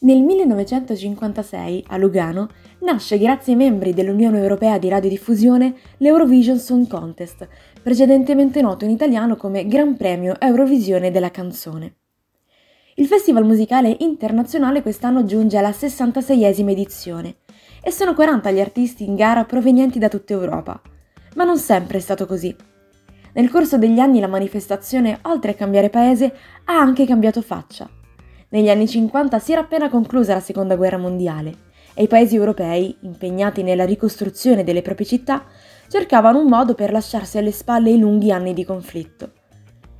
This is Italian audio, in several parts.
Nel 1956, a Lugano, nasce grazie ai membri dell'Unione Europea di Radiodiffusione l'Eurovision Song Contest, precedentemente noto in italiano come Gran Premio Eurovisione della canzone. Il festival musicale internazionale quest'anno giunge alla 66esima edizione e sono 40 gli artisti in gara provenienti da tutta Europa. Ma non sempre è stato così. Nel corso degli anni la manifestazione, oltre a cambiare paese, ha anche cambiato faccia. Negli anni 50 si era appena conclusa la Seconda Guerra Mondiale e i paesi europei, impegnati nella ricostruzione delle proprie città, cercavano un modo per lasciarsi alle spalle i lunghi anni di conflitto.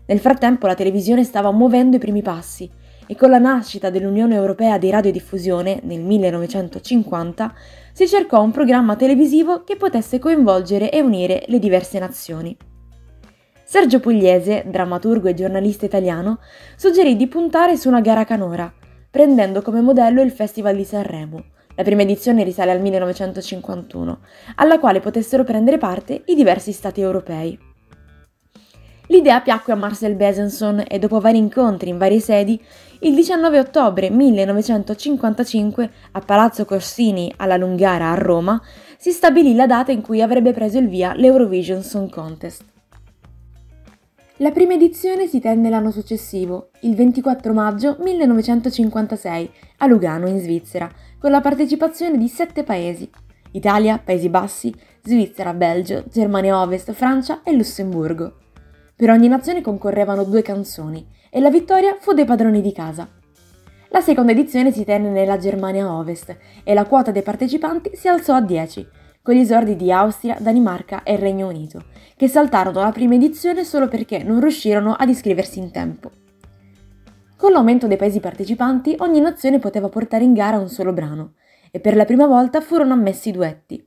Nel frattempo la televisione stava muovendo i primi passi e con la nascita dell'Unione Europea di Radiodiffusione nel 1950 si cercò un programma televisivo che potesse coinvolgere e unire le diverse nazioni. Sergio Pugliese, drammaturgo e giornalista italiano, suggerì di puntare su una gara canora, prendendo come modello il Festival di Sanremo. La prima edizione risale al 1951, alla quale potessero prendere parte i diversi stati europei. L'idea piacque a Marcel Besançon e dopo vari incontri in varie sedi, il 19 ottobre 1955 a Palazzo Corsini alla Lungara a Roma si stabilì la data in cui avrebbe preso il via l'Eurovision Song Contest. La prima edizione si tenne l'anno successivo, il 24 maggio 1956, a Lugano in Svizzera, con la partecipazione di sette paesi: Italia, Paesi Bassi, Svizzera, Belgio, Germania Ovest, Francia e Lussemburgo. Per ogni nazione concorrevano due canzoni e la vittoria fu dei padroni di casa. La seconda edizione si tenne nella Germania Ovest e la quota dei partecipanti si alzò a 10, con gli esordi di Austria, Danimarca e Regno Unito, che saltarono la prima edizione solo perché non riuscirono ad iscriversi in tempo. Con l'aumento dei paesi partecipanti, ogni nazione poteva portare in gara un solo brano, e per la prima volta furono ammessi duetti.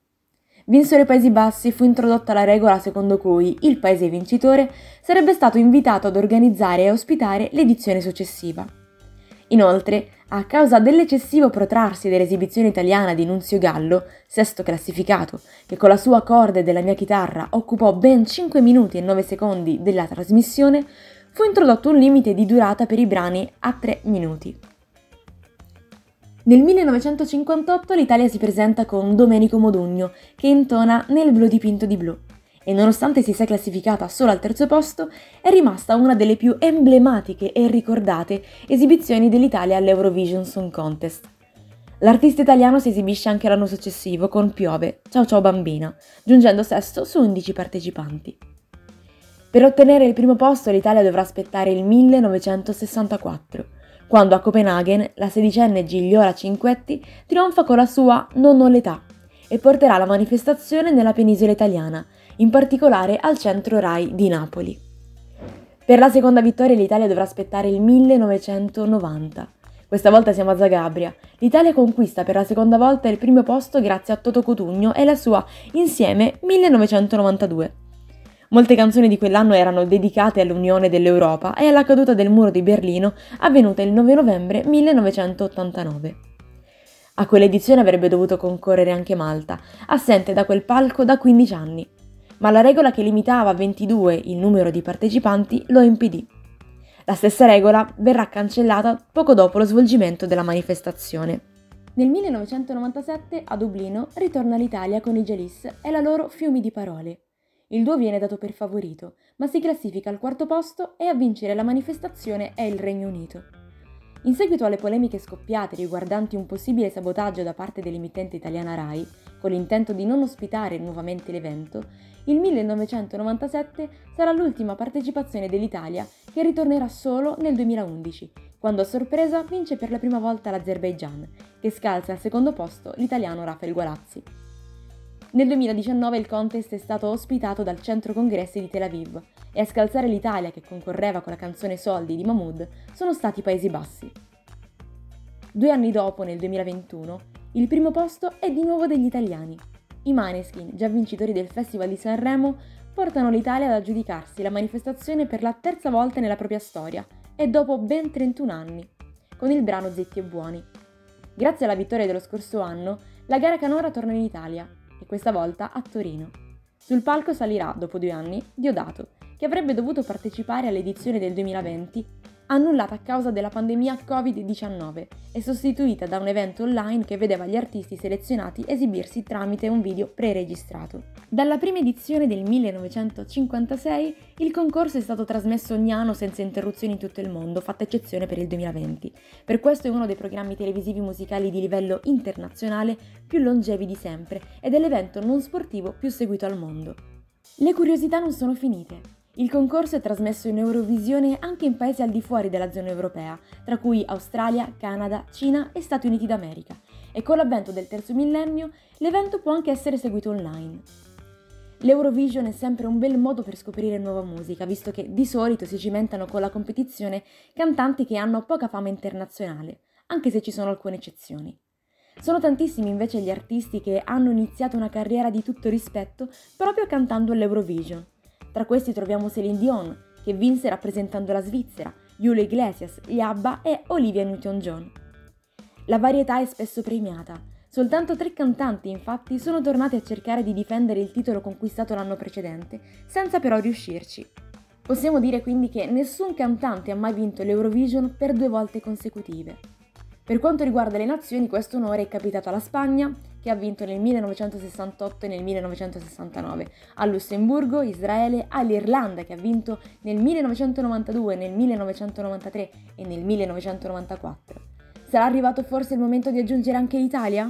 Vinsero i Paesi Bassi fu introdotta la regola secondo cui il paese vincitore sarebbe stato invitato ad organizzare e ospitare l'edizione successiva. Inoltre, a causa dell'eccessivo protrarsi dell'esibizione italiana di Nunzio Gallo, sesto classificato, che con la sua corda e della mia chitarra occupò ben 5 minuti e 9 secondi della trasmissione, fu introdotto un limite di durata per i brani a 3 minuti. Nel 1958 l'Italia si presenta con Domenico Modugno, che intona Nel blu dipinto di blu, e nonostante si sia classificata solo al terzo posto, è rimasta una delle più emblematiche e ricordate esibizioni dell'Italia all'Eurovision Song Contest. L'artista italiano si esibisce anche l'anno successivo con Piove, Ciao ciao bambina, giungendo sesto su 11 partecipanti. Per ottenere il primo posto l'Italia dovrà aspettare il 1964 quando a Copenaghen la sedicenne Gigliola Cinquetti trionfa con la sua Non ho l'età e porterà la manifestazione nella penisola italiana, in particolare al centro RAI di Napoli. Per la seconda vittoria l'Italia dovrà aspettare il 1990. Questa volta siamo a Zagabria. L'Italia conquista per la seconda volta il primo posto grazie a Toto Cotugno e la sua Insieme 1992. Molte canzoni di quell'anno erano dedicate all'Unione dell'Europa e alla caduta del muro di Berlino avvenuta il 9 novembre 1989. A quell'edizione avrebbe dovuto concorrere anche Malta, assente da quel palco da 15 anni, ma la regola che limitava a 22 il numero di partecipanti lo impedì. La stessa regola verrà cancellata poco dopo lo svolgimento della manifestazione. Nel 1997 a Dublino ritorna l'Italia con i Gelis e la loro Fiumi di parole. Il duo viene dato per favorito, ma si classifica al quarto posto e a vincere la manifestazione è il Regno Unito. In seguito alle polemiche scoppiate riguardanti un possibile sabotaggio da parte dell'emittente italiana RAI, con l'intento di non ospitare nuovamente l'evento, il 1997 sarà l'ultima partecipazione dell'Italia che ritornerà solo nel 2011, quando a sorpresa vince per la prima volta l'Azerbaigian, che scalza al secondo posto l'italiano Rafael Gualazzi. Nel 2019 il contest è stato ospitato dal centro congressi di Tel Aviv e a scalzare l'Italia che concorreva con la canzone Soldi di Mahmood sono stati i Paesi Bassi. Due anni dopo, nel 2021, il primo posto è di nuovo degli italiani. I Maneskin, già vincitori del Festival di Sanremo, portano l'Italia ad aggiudicarsi la manifestazione per la terza volta nella propria storia e dopo ben 31 anni, con il brano Zetti e Buoni. Grazie alla vittoria dello scorso anno, la gara canora torna in Italia e questa volta a Torino. Sul palco salirà, dopo due anni, Diodato, che avrebbe dovuto partecipare all'edizione del 2020, annullata a causa della pandemia Covid-19 e sostituita da un evento online che vedeva gli artisti selezionati esibirsi tramite un video preregistrato. Dalla prima edizione del 1956 il concorso è stato trasmesso ogni anno senza interruzioni in tutto il mondo, fatta eccezione per il 2020. Per questo è uno dei programmi televisivi musicali di livello internazionale più longevi di sempre ed è l'evento non sportivo più seguito al mondo. Le curiosità non sono finite. Il concorso è trasmesso in Eurovisione anche in paesi al di fuori della zona europea, tra cui Australia, Canada, Cina e Stati Uniti d'America, e con l'avvento del terzo millennio l'evento può anche essere seguito online. L'Eurovision è sempre un bel modo per scoprire nuova musica, visto che di solito si cimentano con la competizione cantanti che hanno poca fama internazionale, anche se ci sono alcune eccezioni. Sono tantissimi invece gli artisti che hanno iniziato una carriera di tutto rispetto proprio cantando all'Eurovision tra questi troviamo Celine Dion, che vinse rappresentando la Svizzera, Julio Iglesias, gli ABBA e Olivia Newton-John. La varietà è spesso premiata. Soltanto tre cantanti, infatti, sono tornati a cercare di difendere il titolo conquistato l'anno precedente, senza però riuscirci. Possiamo dire quindi che nessun cantante ha mai vinto l'Eurovision per due volte consecutive. Per quanto riguarda le nazioni, questo onore è capitato alla Spagna, che ha vinto nel 1968 e nel 1969, a Lussemburgo, Israele, all'Irlanda, che ha vinto nel 1992, nel 1993 e nel 1994. Sarà arrivato forse il momento di aggiungere anche l'Italia?